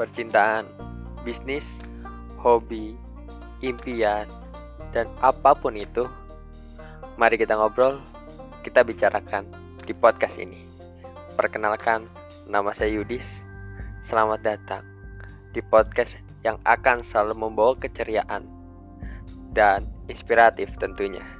percintaan, bisnis, hobi, impian, dan apa pun itu, mari kita ngobrol, kita bicarakan di podcast ini. Perkenalkan, nama saya Yudis. Selamat datang di podcast yang akan selalu membawa keceriaan dan inspiratif tentunya.